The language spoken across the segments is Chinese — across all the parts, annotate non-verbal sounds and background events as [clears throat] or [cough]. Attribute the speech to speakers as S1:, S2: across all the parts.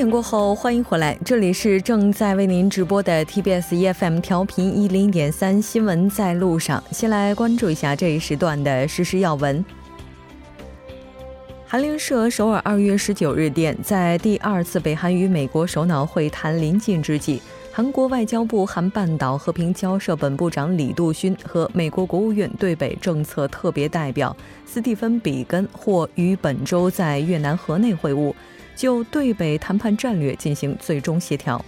S1: 点过后，欢迎回来，这里是正在为您直播的 TBS EFM 调频一零点三新闻在路上。先来关注一下这一时段的实时要闻。韩联社首尔二月十九日电，在第二次北韩与美国首脑会谈临近之际，韩国外交部韩半岛和平交涉本部长李杜勋和美国国务院对北政策特别代表斯蒂芬·比根或于本周在越南河内会晤。就对北谈判战略进行最终协调。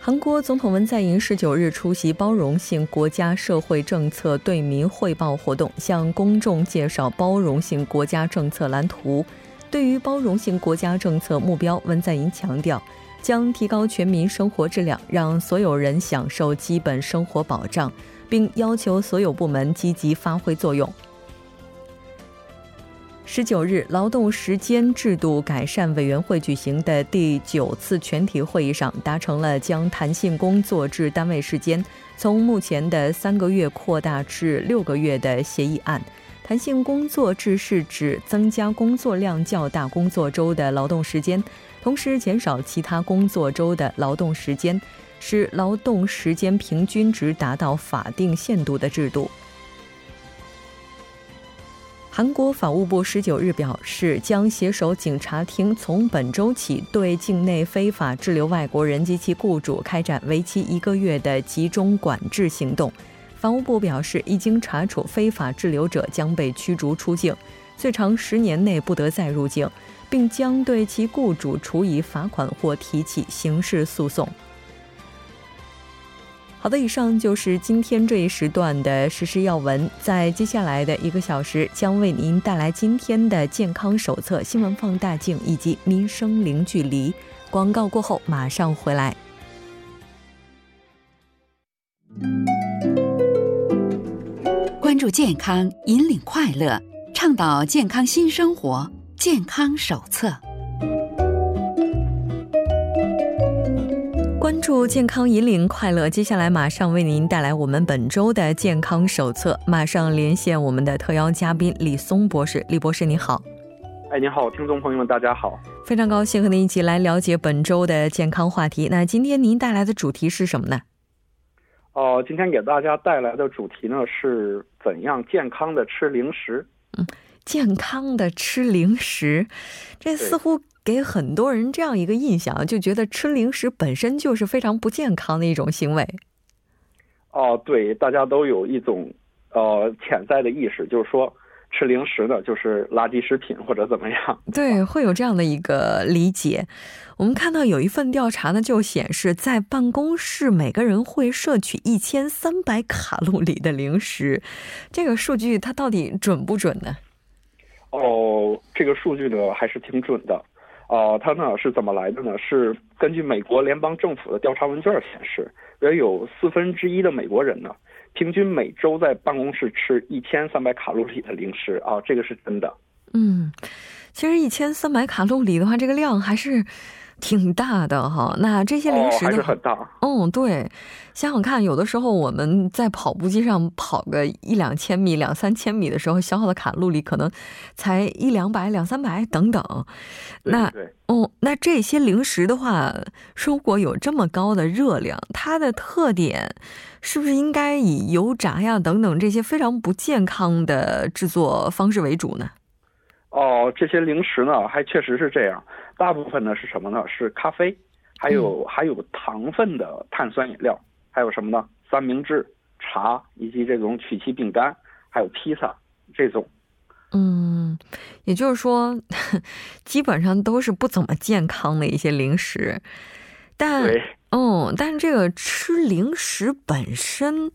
S1: 韩国总统文在寅十九日出席包容性国家社会政策对民汇报活动，向公众介绍包容性国家政策蓝图。对于包容性国家政策目标，文在寅强调将提高全民生活质量，让所有人享受基本生活保障，并要求所有部门积极发挥作用。十九日，劳动时间制度改善委员会举行的第九次全体会议上，达成了将弹性工作制单位时间从目前的三个月扩大至六个月的协议案。弹性工作制是指增加工作量较大工作周的劳动时间，同时减少其他工作周的劳动时间，使劳动时间平均值达到法定限度的制度。韩国法务部十九日表示，将携手警察厅，从本周起对境内非法滞留外国人及其雇主开展为期一个月的集中管制行动。法务部表示，一经查处，非法滞留者将被驱逐出境，最长十年内不得再入境，并将对其雇主处以罚款或提起刑事诉讼。好的，以上就是今天这一时段的实时要闻。在接下来的一个小时，将为您带来今天的健康手册、新闻放大镜以及民生零距离。广告过后马上回来。
S2: 关注健康，引领快乐，倡导健康新生活。健康手册。
S1: 关注健康引领快乐，接下来马上为您带来我们本周的健康手册。马上连线我们的特邀嘉宾李松博士，李博士你好。
S3: 哎，你好，听众朋友们，大家好，
S1: 非常高兴和您一起来了解本周的健康话题。那今天您带来的主题是什么呢？
S3: 哦，今天给大家带来的主题呢是怎样健康的吃零食。
S1: 嗯，健康的吃零食，这似乎。给很多人这样一个印象，就觉得吃零食本身就是非常不健康的一种行为。
S3: 哦，对，大家都有一种呃潜在的意识，就是说吃零食呢就是垃圾食品或者怎么样。
S1: 对，会有这样的一个理解。我们看到有一份调查呢，就显示在办公室每个人会摄取一千三百卡路里的零食，这个数据它到底准不准呢？
S3: 哦，这个数据呢还是挺准的。啊，它呢是怎么来的呢？是根据美国联邦政府的调查问卷显示，约有四分之一的美国人呢，平均每周在办公室吃一千三百卡路里的零食啊，这个是真的。
S1: 嗯，其实一千三百卡路里的话，这个量还是。挺大的哈，那这些零食
S3: 还是很大。
S1: 嗯，对，想想看，有的时候我们在跑步机上跑个一两千米、两三千米的时候，消耗的卡路里可能才一两百、两三百等等。那哦，那这些零食的话，如果有这么高的热量，它的特点是不是应该以油炸呀等等这些非常不健康的制作方式为主呢？
S3: 哦，这些零食呢，还确实是这样。大部分呢是什么呢？是咖啡，还有还有糖分的碳酸饮料，还有什么呢？三明治、茶以及这种曲奇饼干，还有披萨这种。
S1: 嗯，也就是说，[laughs] 基本上都是不怎么健康的一些零食。但，嗯，但这个吃零食本身，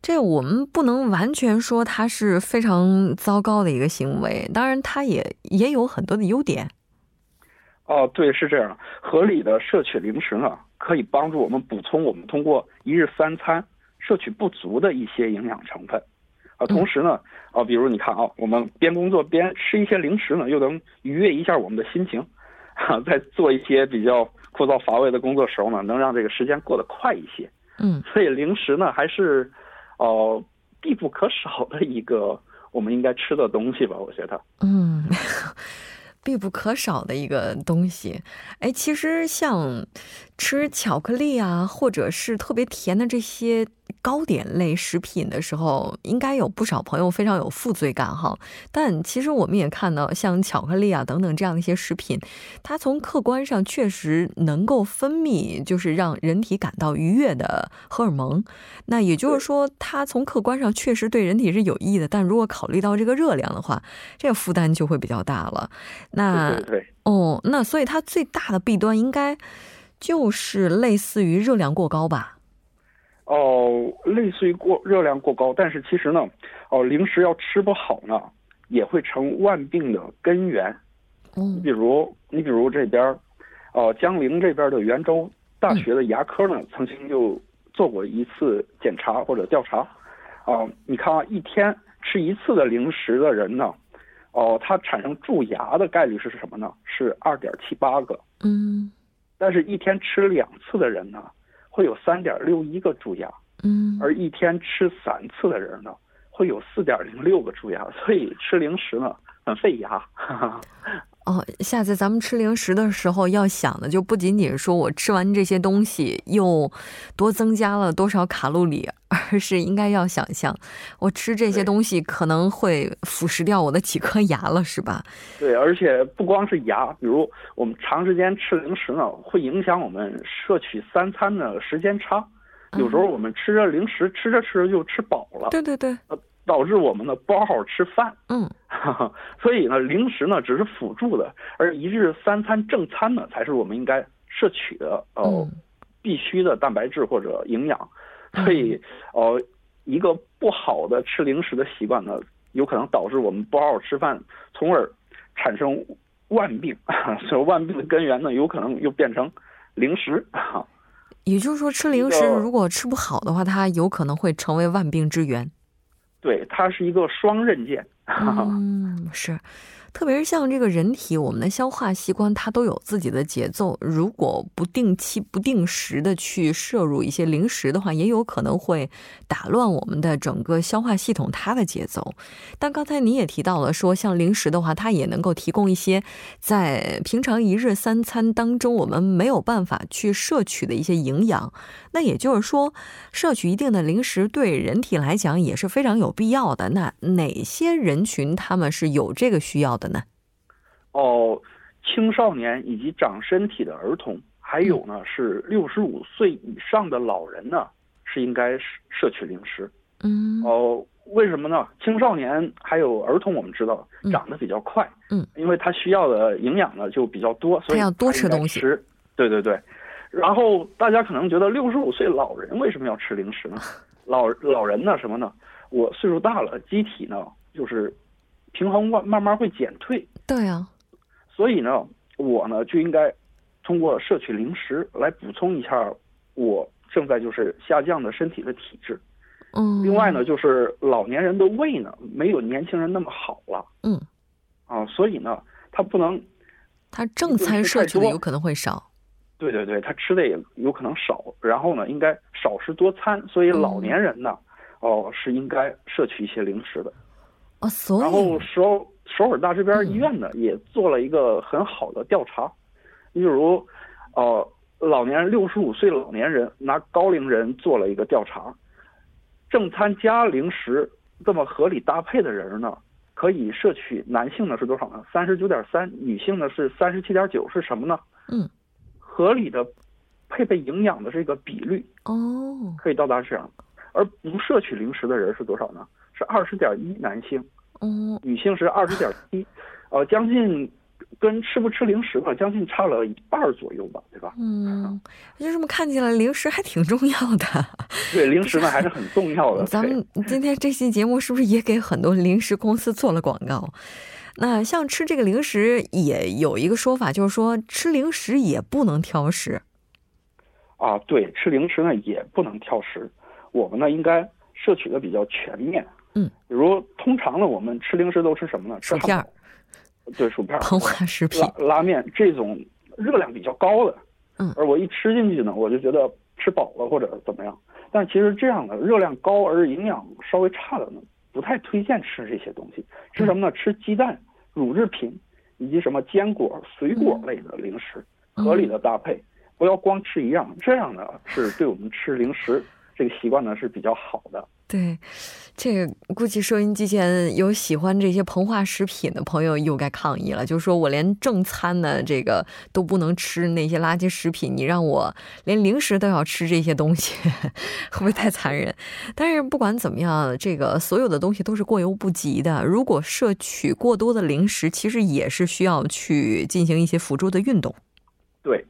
S1: 这我们不能完全说它是非常糟糕的一个行为。当然，它也也有很多的优点。
S3: 哦，对，是这样。合理的摄取零食呢，可以帮助我们补充我们通过一日三餐摄取不足的一些营养成分。啊，同时呢，啊，比如你看啊，我们边工作边吃一些零食呢，又能愉悦一下我们的心情。哈，在做一些比较枯燥乏味的工作时候呢，能让这个时间过得快一些。
S1: 嗯，
S3: 所以零食呢，还是哦必不可少的一个我们应该吃的东西吧？我觉得。
S1: 嗯。必不可少的一个东西。哎，其实像吃巧克力啊，或者是特别甜的这些。糕点类食品的时候，应该有不少朋友非常有负罪感哈。但其实我们也看到，像巧克力啊等等这样的一些食品，它从客观上确实能够分泌，就是让人体感到愉悦的荷尔蒙。那也就是说，它从客观上确实对人体是有益的。但如果考虑到这个热量的话，这个负担就会比较大了。那哦，那所以它最大的弊端应该就是类似于热量过高吧。
S3: 哦，类似于过热量过高，但是其实呢，哦，零食要吃不好呢，也会成万病的根源。
S1: 嗯，
S3: 你比如，你比如这边，哦，江陵这边的袁州大学的牙科呢，曾经就做过一次检查或者调查。哦，你看啊，一天吃一次的零食的人呢，哦，他产生蛀牙的概率是什么呢？是二点七八个。
S1: 嗯，
S3: 但是一天吃两次的人呢？会有三点六一个蛀牙，
S1: 嗯，
S3: 而一天吃三次的人呢，会有四点零六个蛀牙，所以吃零食呢很费牙。[laughs]
S1: 哦，下次咱们吃零食的时候要想的就不仅仅说我吃完这些东西又多增加了多少卡路里，而是应该要想象我吃这些东西可能会腐蚀掉我的几颗牙了，是吧？
S3: 对，而且不光是牙，比如我们长时间吃零食呢，会影响我们摄取三餐的时间差。有时候我们吃着零食，吃着吃着就吃饱了。
S1: 对对对。
S3: 导致我们呢不好好吃饭，
S1: 嗯，[laughs]
S3: 所以呢零食呢只是辅助的，而一日三餐正餐呢才是我们应该摄取的哦必须的蛋白质或者营养，所以哦一个不好的吃零食的习惯呢，有可能导致我们不好好吃饭，从而产生万病，[laughs] 所以万病的根源呢有可能又变成零食，
S1: 也就是说吃零食如果吃不好的话，它有可能会成为万病之源。
S3: 对，它是一个双刃剑。[laughs]
S1: 嗯，是。特别是像这个人体，我们的消化习惯它都有自己的节奏。如果不定期、不定时的去摄入一些零食的话，也有可能会打乱我们的整个消化系统它的节奏。但刚才你也提到了，说像零食的话，它也能够提供一些在平常一日三餐当中我们没有办法去摄取的一些营养。那也就是说，摄取一定的零食对人体来讲也是非常有必要的。那哪些人群他们是有这个需要的？
S3: 哦，青少年以及长身体的儿童，还有呢是六十五岁以上的老人呢，是应该摄取零食。
S1: 嗯，
S3: 哦，为什么呢？青少年还有儿童，我们知道长得比较快，
S1: 嗯，
S3: 因为他需要的营养呢就比较多，所以
S1: 要多吃东西。
S3: 对对对，然后大家可能觉得六十五岁老人为什么要吃零食呢？[laughs] 老老人呢什么呢？我岁数大了，机体呢就是。平衡慢慢慢会减退，
S1: 对啊，
S3: 所以呢，我呢就应该通过摄取零食来补充一下我正在就是下降的身体的体质。
S1: 嗯，
S3: 另外呢，就是老年人的胃呢没有年轻人那么好了。
S1: 嗯，
S3: 啊，所以呢，他不能，
S1: 他正餐摄取的有可能会少。
S3: 对对对，他吃的也有可能少。然后呢，应该少食多餐。所以老年人呢，哦，是应该摄取一些零食的。
S1: 哦，所以。
S3: 然后首首尔大这边医院呢也做了一个很好的调查，你比如，呃，老年人六十五岁老年人拿高龄人做了一个调查，正餐加零食这么合理搭配的人呢，可以摄取男性呢是多少呢？三十九点三，女性呢是三十七点九，是什么呢？
S1: 嗯，
S3: 合理的配备营养的这个比率
S1: 哦，
S3: 可以到达这样，而不摄取零食的人是多少呢？是二十点一男性，
S1: 嗯，
S3: 女性是二十点七，[laughs] 呃，将近跟吃不吃零食吧，将近差了一半左右吧，对吧？
S1: 嗯，就这么看起来，零食还挺重要的。[laughs]
S3: 对，零食呢还是很重要的。[laughs]
S1: 咱们今天这期节目是不是也给很多零食公司做了广告？那像吃这个零食，也有一个说法，就是说吃零食也不能挑食。
S3: 啊，对，吃零食呢也不能挑食，我们呢应该。摄取的比较全面，
S1: 嗯，
S3: 比如通常呢，我们吃零食都吃什么呢？
S1: 薯片儿，
S3: 对，薯片、
S1: 膨化食品、
S3: 拉面这种热量比较高的，
S1: 嗯，
S3: 而我一吃进去呢，我就觉得吃饱了或者怎么样。但其实这样的热量高而营养稍微差的呢，不太推荐吃这些东西。吃什么呢？吃鸡蛋、乳制品、以及什么坚果、水果类的零食，合理的搭配，不要光吃一样，这样呢是对我们吃零食这个习惯呢是比较好的。
S1: 对，这个估计收音机前有喜欢这些膨化食品的朋友又该抗议了，就是说我连正餐呢这个都不能吃那些垃圾食品，你让我连零食都要吃这些东西，[laughs] 会不会太残忍？但是不管怎么样，这个所有的东西都是过犹不及的。如果摄取过多的零食，其实也是需要去进行一些辅助的运动。
S3: 对，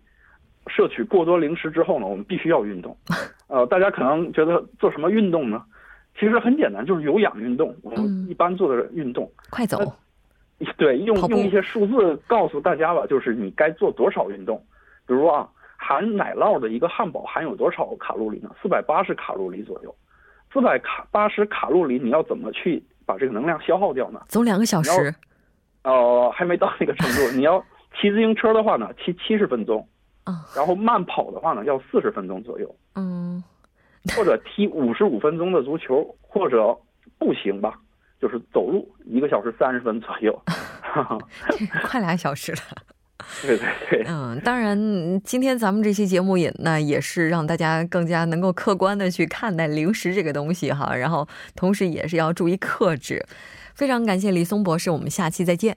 S3: 摄取过多零食之后呢，我们必须要运动。[laughs] 呃，大家可能觉得做什么运动呢？其实很简单，就是有氧运动。我们一般做的运动，
S1: 快走。
S3: 对，用用一些数字告诉大家吧，就是你该做多少运动。比如啊，含奶酪的一个汉堡含有多少卡路里呢？四百八十卡路里左右。四百卡八十卡路里，你要怎么去把这个能量消耗掉呢？
S1: 走两个小时。
S3: 哦，还没到那个程度。你要骑自行车的话呢，骑七十分钟。啊。然后慢跑的话呢，要四十分钟左右。嗯。[laughs] 或者踢五十五分钟的足球，或者步行吧，就是走路一个小时三十分左右，[laughs]
S1: 快俩小时了。[laughs]
S3: 对对对，
S1: 嗯，当然，今天咱们这期节目也那也是让大家更加能够客观的去看待零食这个东西哈，然后同时也是要注意克制。非常感谢李松博士，我们下期再见。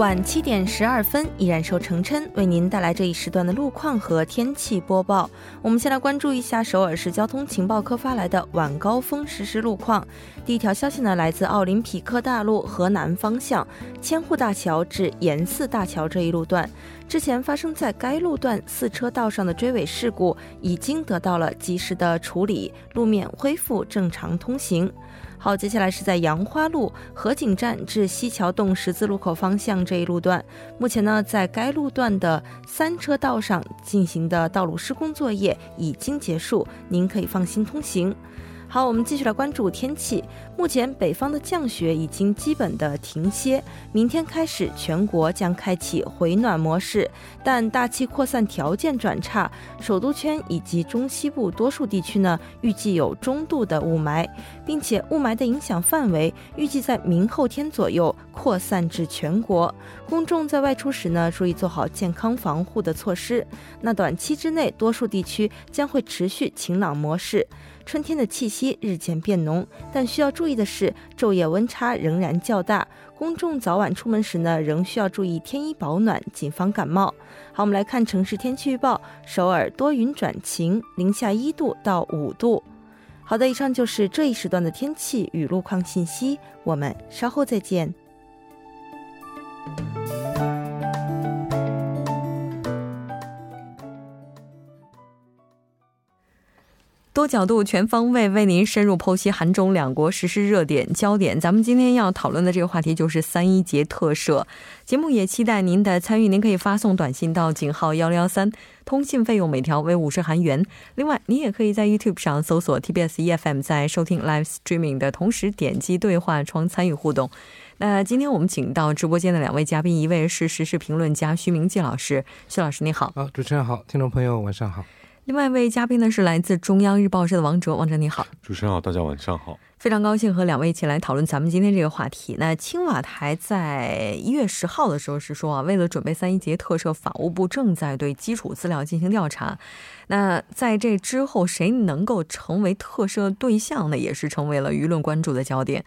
S1: 晚七点十二分，依然受成琛为您带来这一时段的路况和天气播报。我们先来关注一下首尔市交通情报科发来的晚高峰实时路况。第一条消息呢，来自奥林匹克大路河南方向千户大桥至延寺大桥这一路段，之前发生在该路段四车道上的追尾事故已经得到了及时的处理，路面恢复正常通行。好，接下来是在杨花路河景站至西桥洞十字路口方向这一路段，目前呢，在该路段的三车道上进行的道路施工作业已经结束，您可以放心通行。好，我们继续来关注天气。目前北方的降雪已经基本的停歇，明天开始全国将开启回暖模式，但大气扩散条件转差，首都圈以及中西部多数地区呢，预计有中度的雾霾，并且雾霾的影响范围预计在明后天左右扩散至全国。公众在外出时呢，注意做好健康防护的措施。那短期之内，多数地区将会持续晴朗模式。春天的气息日渐变浓，但需要注意的是，昼夜温差仍然较大。公众早晚出门时呢，仍需要注意添衣保暖，谨防感冒。好，我们来看城市天气预报：首尔多云转晴，零下一度到五度。好的，以上就是这一时段的天气与路况信息，我们稍后再见。多角度、全方位为您深入剖析韩中两国实施热点焦点。咱们今天要讨论的这个话题就是三一节特赦。节目也期待您的参与，您可以发送短信到井号幺幺三，通信费用每条为五十韩元。另外，您也可以在 YouTube 上搜索 TBS EFM，在收听 Live Streaming 的同时点击对话窗参与互动。那今天我们请到直播间的两位嘉宾，一位是时事评论家徐明季老师，徐老师你好。
S4: 好，主持人好，听众朋友晚上好。
S1: 另外一位嘉宾呢是来自中央日报社的王哲，王哲你好，
S5: 主持人好，大家晚上好，
S1: 非常高兴和两位一起来讨论咱们今天这个话题。那青瓦台在一月十号的时候是说啊，为了准备三一节特赦，法务部正在对基础资料进行调查。那在这之后，谁能够成为特赦对象呢？也是成为了舆论关注的焦点。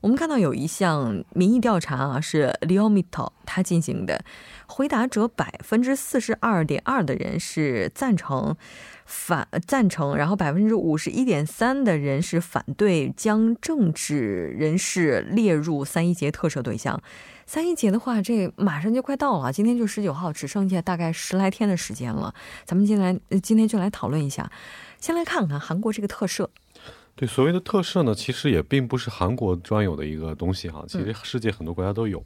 S1: 我们看到有一项民意调查啊，是 Leomito 他进行的，回答者百分之四十二点二的人是赞成反赞成，然后百分之五十一点三的人是反对将政治人士列入三一节特赦对象。三一节的话，这马上就快到了，今天就十九号，只剩下大概十来天的时间了。咱们今天来今天就来讨论一下，先来看看韩国这个特赦。
S4: 对，所谓的特赦呢，其实也并不是韩国专有的一个东西哈，其实世界很多国家都有。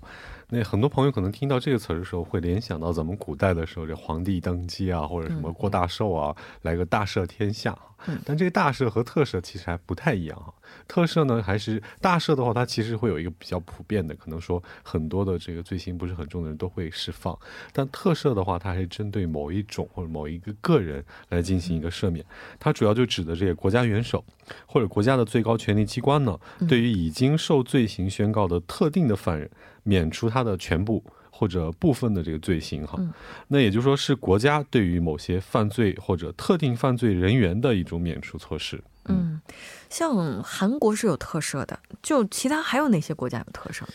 S4: 那很多朋友可能听到这个词儿的时候，会联想到咱们古代的时候，这皇帝登基啊，或者什么过大寿啊，来个大赦天下。但这个大赦和特赦其实还不太一样哈。特赦呢，还是大赦的话，它其实会有一个比较普遍的，可能说很多的这个罪行不是很重的人都会释放。但特赦的话，它还是针对某一种或者某一个个人来进行一个赦免。它主要就指的这个国家元首或者国家的最高权力机关呢，对于已经受罪行宣告的特定的犯人。免除他的全部或者部分的这个罪行，哈，那也就是说是国家对于某些犯罪或者特定犯罪人员的一种免除措施。
S1: 嗯，像韩国是有特赦的，就其他还有哪些国家有特赦呢？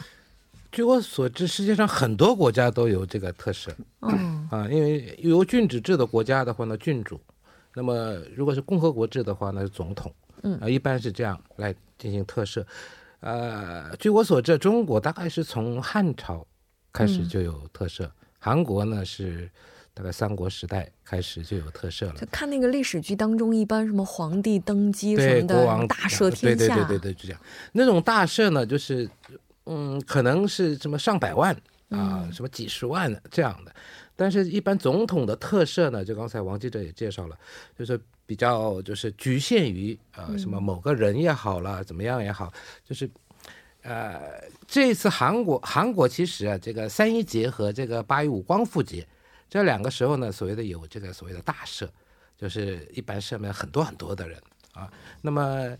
S5: 据我所知，世界上很多国家都有这个特赦。嗯 [clears throat] 啊，因为由郡主制的国家的话呢，郡主；那么如果是共和国制的话，呢是总统。嗯啊，一般是这样来进行特赦。呃，据我所知，中国大概是从汉朝开始就有特赦，韩国呢是大概三国时代开始就有特色了。
S1: 就看那个历史剧当中，一般什么皇帝登基什么的，大赦天
S5: 下，对对对对对，就这样。那种大赦呢，就是嗯，可能是什么上百万啊，什么几十万这样的。但是，一般总统的特赦呢，就刚才王记者也介绍了，就是比较就是局限于呃什么某个人也好了，怎么样也好，就是呃这次韩国韩国其实啊，这个三一节和这个八一五光复节这两个时候呢，所谓的有这个所谓的大赦，就是一般赦免很多很多的人啊。那么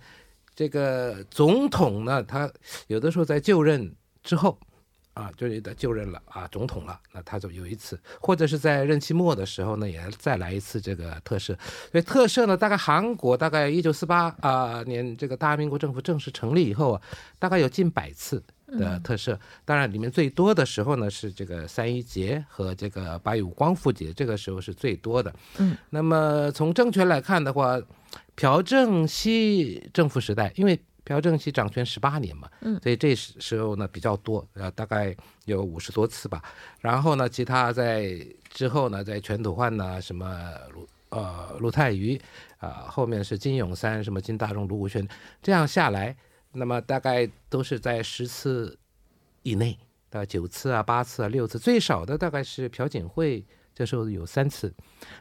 S5: 这个总统呢，他有的时候在就任之后。啊，就是的就任了啊，总统了，那他就有一次，或者是在任期末的时候呢，也再来一次这个特赦。所以特赦呢，大概韩国大概一九四八啊年这个大民国政府正式成立以后啊，大概有近百次的特赦。当然，里面最多的时候呢是这个三一节和这个八一五光复节，这个时候是最多的。嗯，那么从政权来看的话，朴正熙政府时代，因为朴正熙掌权十八年嘛，嗯，所以这时时候呢比较多，呃，大概有五十多次吧。然后呢，其他在之后呢，在全斗焕呢，什么卢呃卢泰愚，啊，后面是金永三，什么金大中、卢武铉，这样下来，那么大概都是在十次以内，大概九次啊、八次啊、六次，最少的大概是朴槿惠。这时候有三次，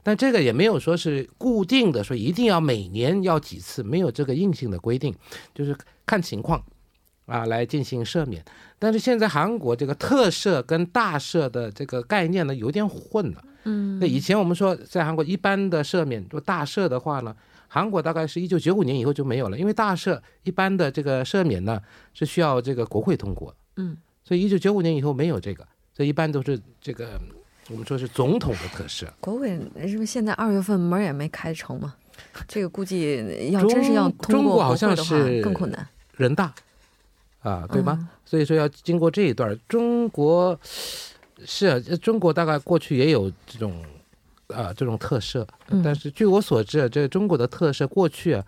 S5: 但这个也没有说是固定的，说一定要每年要几次，没有这个硬性的规定，就是看情况啊来进行赦免。但是现在韩国这个特赦跟大赦的这个概念呢有点混了。嗯，那以前我们说在韩国一般的赦免，就大赦的话呢，韩国大概是一九九五年以后就没有了，因为大赦一般的这个赦免呢是需要这个国会通过。嗯，所以一九九五年以后没有这个，所以一般都是这个。我们说是总统的特赦，
S1: 国会是不是现在二月份门也没开成嘛？这个估计要真是要通过
S5: 好像是
S1: 更困难。
S5: 人大啊，对吗？所以说要经过这一段。中国是啊，中国大概过去也有这种啊这种特赦，但是据我所知，这中国的特赦过去啊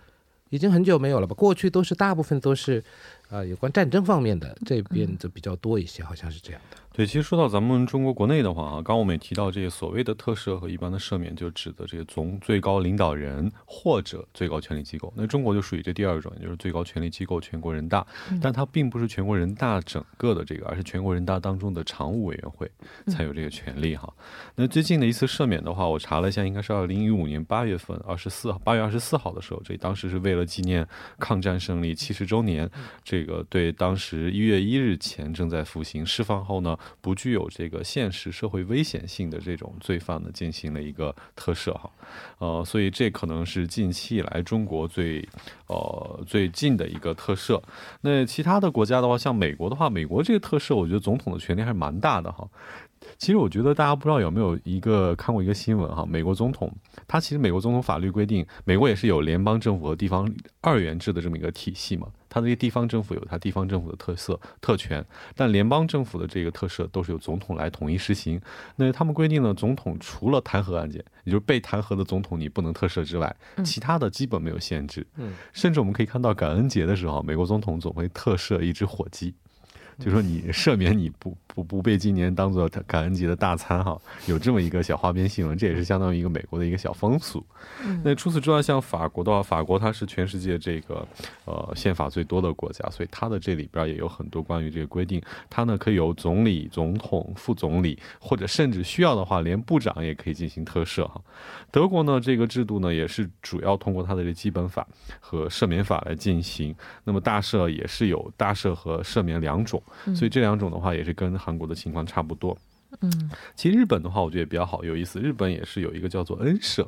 S5: 已经很久没有了吧？过去都是大部分都是啊有关战争方面的，这边就比较多一些，好像是这样的。
S4: 对，其实说到咱们中国国内的话啊，刚刚我们也提到这些所谓的特赦和一般的赦免，就指的这个总最高领导人或者最高权力机构。那中国就属于这第二种，也就是最高权力机构全国人大，但它并不是全国人大整个的这个，而是全国人大当中的常务委员会才有这个权利哈。那最近的一次赦免的话，我查了一下，应该是二零一五年八月份二十四号，八月二十四号的时候，这当时是为了纪念抗战胜利七十周年，这个对当时一月一日前正在服刑释放后呢。不具有这个现实社会危险性的这种罪犯呢，进行了一个特赦哈，呃，所以这可能是近期以来中国最呃最近的一个特赦。那其他的国家的话，像美国的话，美国这个特赦，我觉得总统的权力还是蛮大的哈。其实我觉得大家不知道有没有一个看过一个新闻哈，美国总统他其实美国总统法律规定，美国也是有联邦政府和地方二元制的这么一个体系嘛。它的一些地方政府有它地方政府的特色特权，但联邦政府的这个特赦都是由总统来统一实行。那他们规定呢，总统除了弹劾案件，也就是被弹劾的总统你不能特赦之外，其他的基本没有限制。嗯，甚至我们可以看到感恩节的时候，美国总统总会特赦一只火鸡。就说你赦免你不府不被今年当做感恩节的大餐哈，有这么一个小花边新闻，这也是相当于一个美国的一个小风俗。那除此之外，像法国的话，法国它是全世界这个呃宪法最多的国家，所以它的这里边也有很多关于这个规定，它呢可以由总理、总统、副总理或者甚至需要的话，连部长也可以进行特赦哈。德国呢这个制度呢也是主要通过它的这基本法和赦免法来进行，那么大赦也是有大赦和赦免两种，所以这两种的话也是跟韩国的情况差不多。
S1: 嗯，
S4: 其实日本的话，我觉得也比较好，有意思。日本也是有一个叫做恩赦，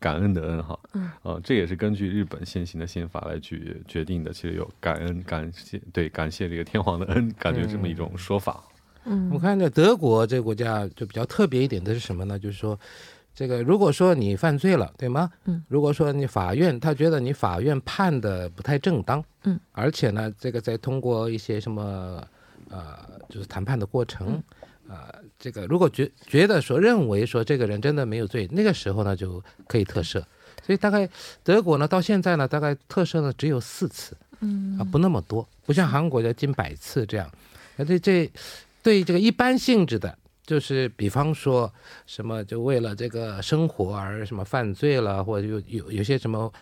S4: 感恩的恩哈，
S1: 嗯，
S4: 呃，这也是根据日本现行的宪法来去决定的。其实有感恩、感谢，对，感谢这个天皇的恩，感觉这么一种说法。
S1: 嗯，
S5: 我看这德国这个国家就比较特别一点的是什么呢？就是说，这个如果说你犯罪了，对吗？
S1: 嗯，
S5: 如果说你法院他觉得你法院判的不太正当，
S1: 嗯，
S5: 而且呢，这个再通过一些什么呃，就是谈判的过程，呃，这个如果觉觉得说认为说这个人真的没有罪，那个时候呢就可以特赦。所以大概德国呢到现在呢大概特赦呢只有四次，
S1: 嗯
S5: 啊，不那么多，不像韩国要近百次这样。那这这对这个一般性质的，就是比方说什么就为了这个生活而什么犯罪了，或者有有有些什么，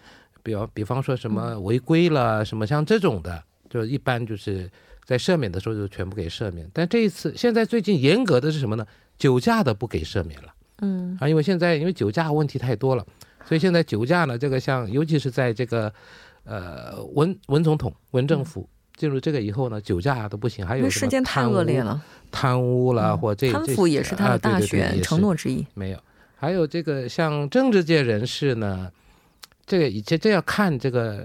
S5: 比方比方说什么违规了，什么像这种的，就一般就是在赦免的时候就全部给赦免。但这一次现在最近严格的是什么呢？酒驾的不给赦免了。
S1: 嗯
S5: 啊，因为现在因为酒驾问题太多了，所以现在酒驾呢，这个像尤其是在这个呃文文总统文政府进入这个以后呢，酒驾都不行，还有什么
S1: 事件太
S5: 贪污
S1: 恶劣，了，
S5: 贪污了、
S1: 嗯
S5: 或这
S1: 贪腐也是他的大选承。诺之一。
S5: 没有，还有这个像政治界人士呢，这个以前这要看这个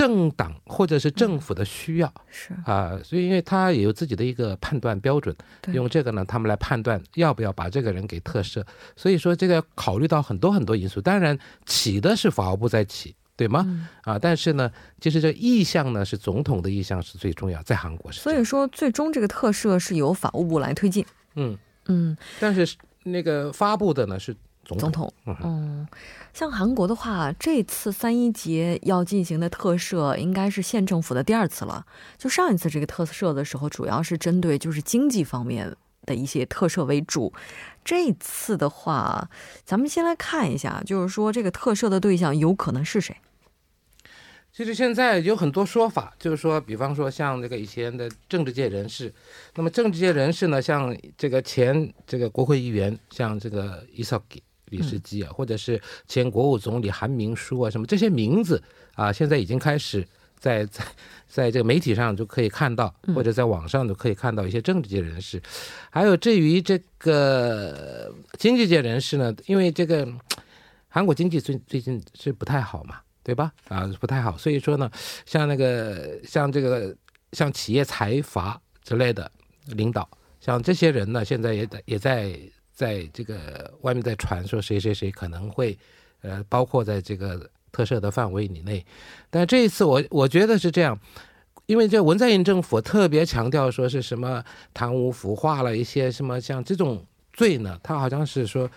S5: 政党或者是政府的需要。
S1: 是，
S5: 啊，所以因为他也有自己的一个判断标准，
S1: 对
S5: 用这个呢，他们来判断要不要把这个人给特赦。所以说这个要考虑到很多很多因素，当然起的是法务部在起，对吗？
S1: 嗯
S5: 啊，但是呢，其实这意向呢是总统的意向是最重要，在韩国是。
S1: 所以说最终这个特赦是由法务部来推进。
S5: 嗯，
S1: 嗯，
S5: 但是那个发布的呢是总统。嗯
S1: 像韩国的话，这次三一节要进行的特赦应该是县政府的第二次了。就上一次这个特赦的时候，主要是针对就是经济方面的一些特赦为主。这次的话，咱们先来看一下，就是说这个特赦的对象有可能是谁？
S5: 其实现在有很多说法，就是说，比方说像这个以前的政治界人士，那么政治界人士呢，像这个前这个国会议员，像这个伊绍给李世基啊，或者是前国务总理韩明书啊，什么这些名字啊，现在已经开始在在在这个媒体上就可以看到，或者在网上就可以看到一些政治界人士。还有至于这个经济界人士呢，因为这个韩国经济最最近是不太好嘛。对吧？啊，不太好。所以说呢，像那个像这个像企业财阀之类的领导，像这些人呢，现在也在也在在这个外面在传说谁谁谁可能会呃，包括在这个特赦的范围以内。但这一次我我觉得是这样，因为这文在寅政府特别强调说是什么贪污腐化了一些什么像这种罪呢，他好像是说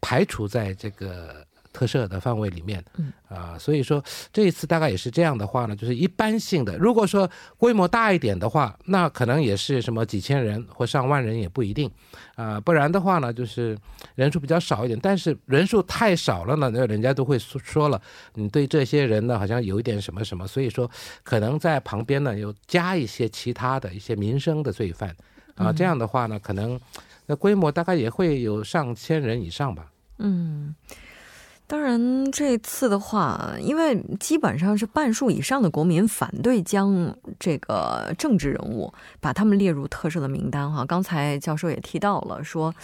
S5: 排除在这个。特赦的范围里面，
S1: 嗯
S5: 啊，所以说这一次大概也是这样的话呢，就是一般性的。如果说规模大一点的话，那可能也是什么几千人或上万人也不一定，啊，不然的话呢，就是人数比较少一点。但是人数太少了呢，那人家都会说说了，你对这些人呢好像有一点什么什么，所以说可能在旁边呢又加一些其他的一些民生的罪犯，啊，这样的话呢，可能那规模大概也会有上千人以上吧。
S1: 嗯。当然，这次的话，因为基本上是半数以上的国民反对将这个政治人物把他们列入特赦的名单哈。刚才教授也提到了，说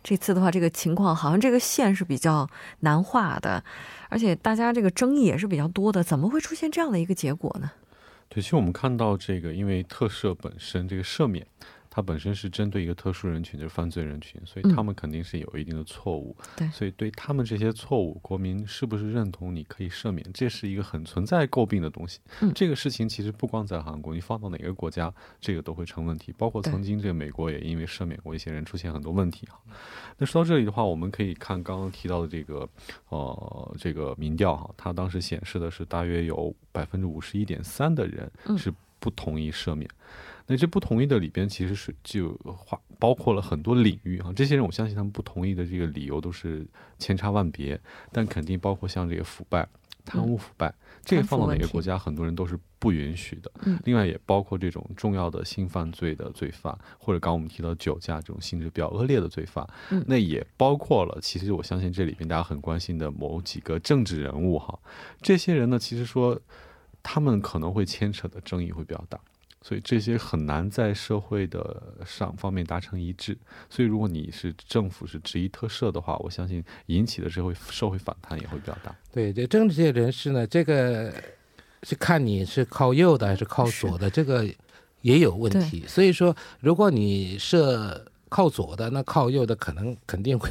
S1: 这次的话，这个情况好像这个线是比较难画的，而且大家这个争议也是比较多的，怎么会出现这样的一个结果呢？
S4: 对，其实我们看到这个，因为特赦本身这个赦免。它本身是针对一个特殊人群，就是犯罪人群，所以他们肯定是有一定的错误。
S1: 对，
S4: 所以对他们这些错误，国民是不是认同你可以赦免，这是一个很存在诟病的东西。
S1: 嗯，
S4: 这个事情其实不光在韩国，你放到哪个国家，这个都会成问题。包括曾经这个美国也因为赦免过一些人，出现很多问题哈。那说到这里的话，我们可以看刚刚提到的这个呃这个民调哈，它当时显示的是大约有百分之五十一点三的人是。不同意赦免。那这不同意的里边其实是就话包括了很多领域啊，这些人我相信他们不同意的这个理由都是千差万别，但肯定包括像这个腐败、贪污腐败，这个放到哪个国家，很多人都是不允许的。
S1: 嗯
S4: 另外也包括这种重要的性犯罪的罪犯，或者刚刚我们提到酒驾这种性质比较恶劣的罪犯，
S1: 嗯
S4: 那也包括了其实我相信这里边大家很关心的某几个政治人物哈，这些人呢，其实说他们可能会牵扯的争议会比较大。所以这些很难在社会的上方面达成一致。所以如果你是政府是执意特赦的话，我相信引起的社会社会反弹也会比较大。
S5: 对，这政治界人士呢，这个是看你是靠右的还是靠左的，这个也有问题。所以说，如果你设靠左的，那靠右的可能肯定会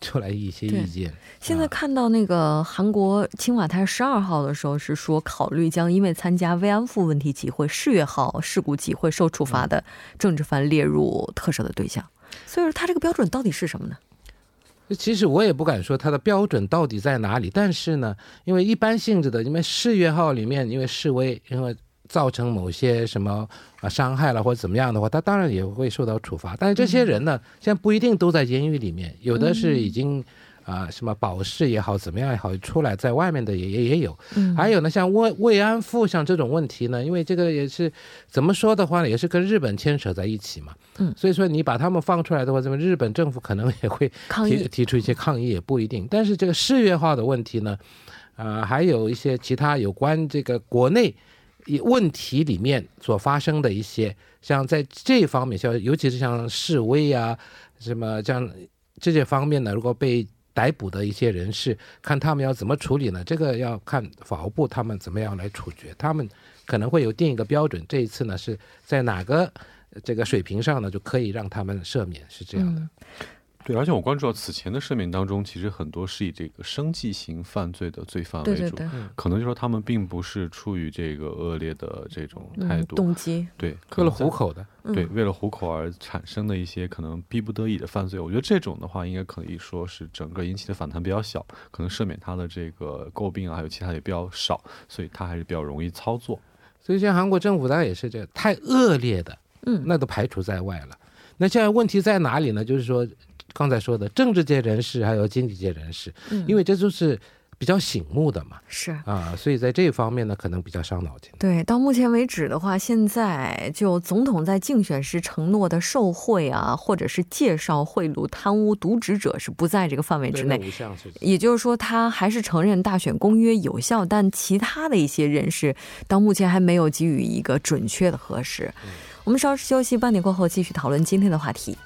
S5: 出来一些意见。
S1: 现在看到那个韩国青瓦台十二号的时候是说，考虑将因为参加慰安妇问题集会世越号事故集会受处罚的政治犯列入特赦的对象。所以说，他这个标准到底是什么呢？
S5: 其实我也不敢说它的标准到底在哪里，但是呢，因为一般性质的，因为世越号里面因为示威，因为造成某些什么啊伤害了或者怎么样的话，他当然也会受到处罚。但是这些人呢，现在不一定都在监狱里面，有的是已经。啊，什么保释也好，怎么样也好，出来在外面的也也也有。
S1: 嗯
S5: 还有呢，像慰慰安妇像这种问题呢，因为这个也是怎么说的话呢，也是跟日本牵扯在一起嘛。
S1: 嗯
S5: 所以说你把他们放出来的话，怎么日本政府可能也会提提出一些抗议，也不一定。但是这个世越化的问题呢，呃，还有一些其他有关这个国内问题里面所发生的一些，像在这方面，像尤其是像示威啊，什么像这些方面呢，如果被逮捕的一些人士，看他们要怎么处理呢？这个要看法务部他们怎么样来处决，他们可能会有定一个标准。这一次呢是在哪个这个水平上呢，就可以让他们赦免，是这样的。
S4: 对，而且我关注到此前的赦免当中，其实很多是以这个生计型犯罪的罪犯为主，
S1: 对对对，
S4: 可能就说他们并不是出于这个恶劣的这种态
S1: 嗯，
S4: 度，
S1: 动机，
S4: 对，
S5: 为了
S4: 可能在
S5: 糊口的，
S1: 嗯
S4: 对，为了糊口而产生的一些可能逼不得已的犯罪，我觉得这种的话，应该可以说是整个引起的反弹比较小，可能赦免他的这个诟病啊，还有其他也比较少，所以他还是比较容易操作。
S5: 所以像韩国政府，当然也是这个太恶劣的，
S1: 嗯，
S5: 那都排除在外了。那现在问题在哪里呢？就是说，刚才说的政治界人士还有经济界人士，
S1: 嗯
S5: 因为这就是比较醒目的嘛，
S1: 是。
S5: 啊，所以在这方面呢，可能比较伤脑筋。
S1: 对，到目前为止的话，现在就总统在竞选时承诺的受贿啊，或者是介绍贿赂、贪污、渎职者是不在这个范围之内。也就是说，他还是承认大选公约有效，但其他的一些人士到目前还没有给予一个准确的核实。我们稍事休息，半点过后继续讨论今天的话题。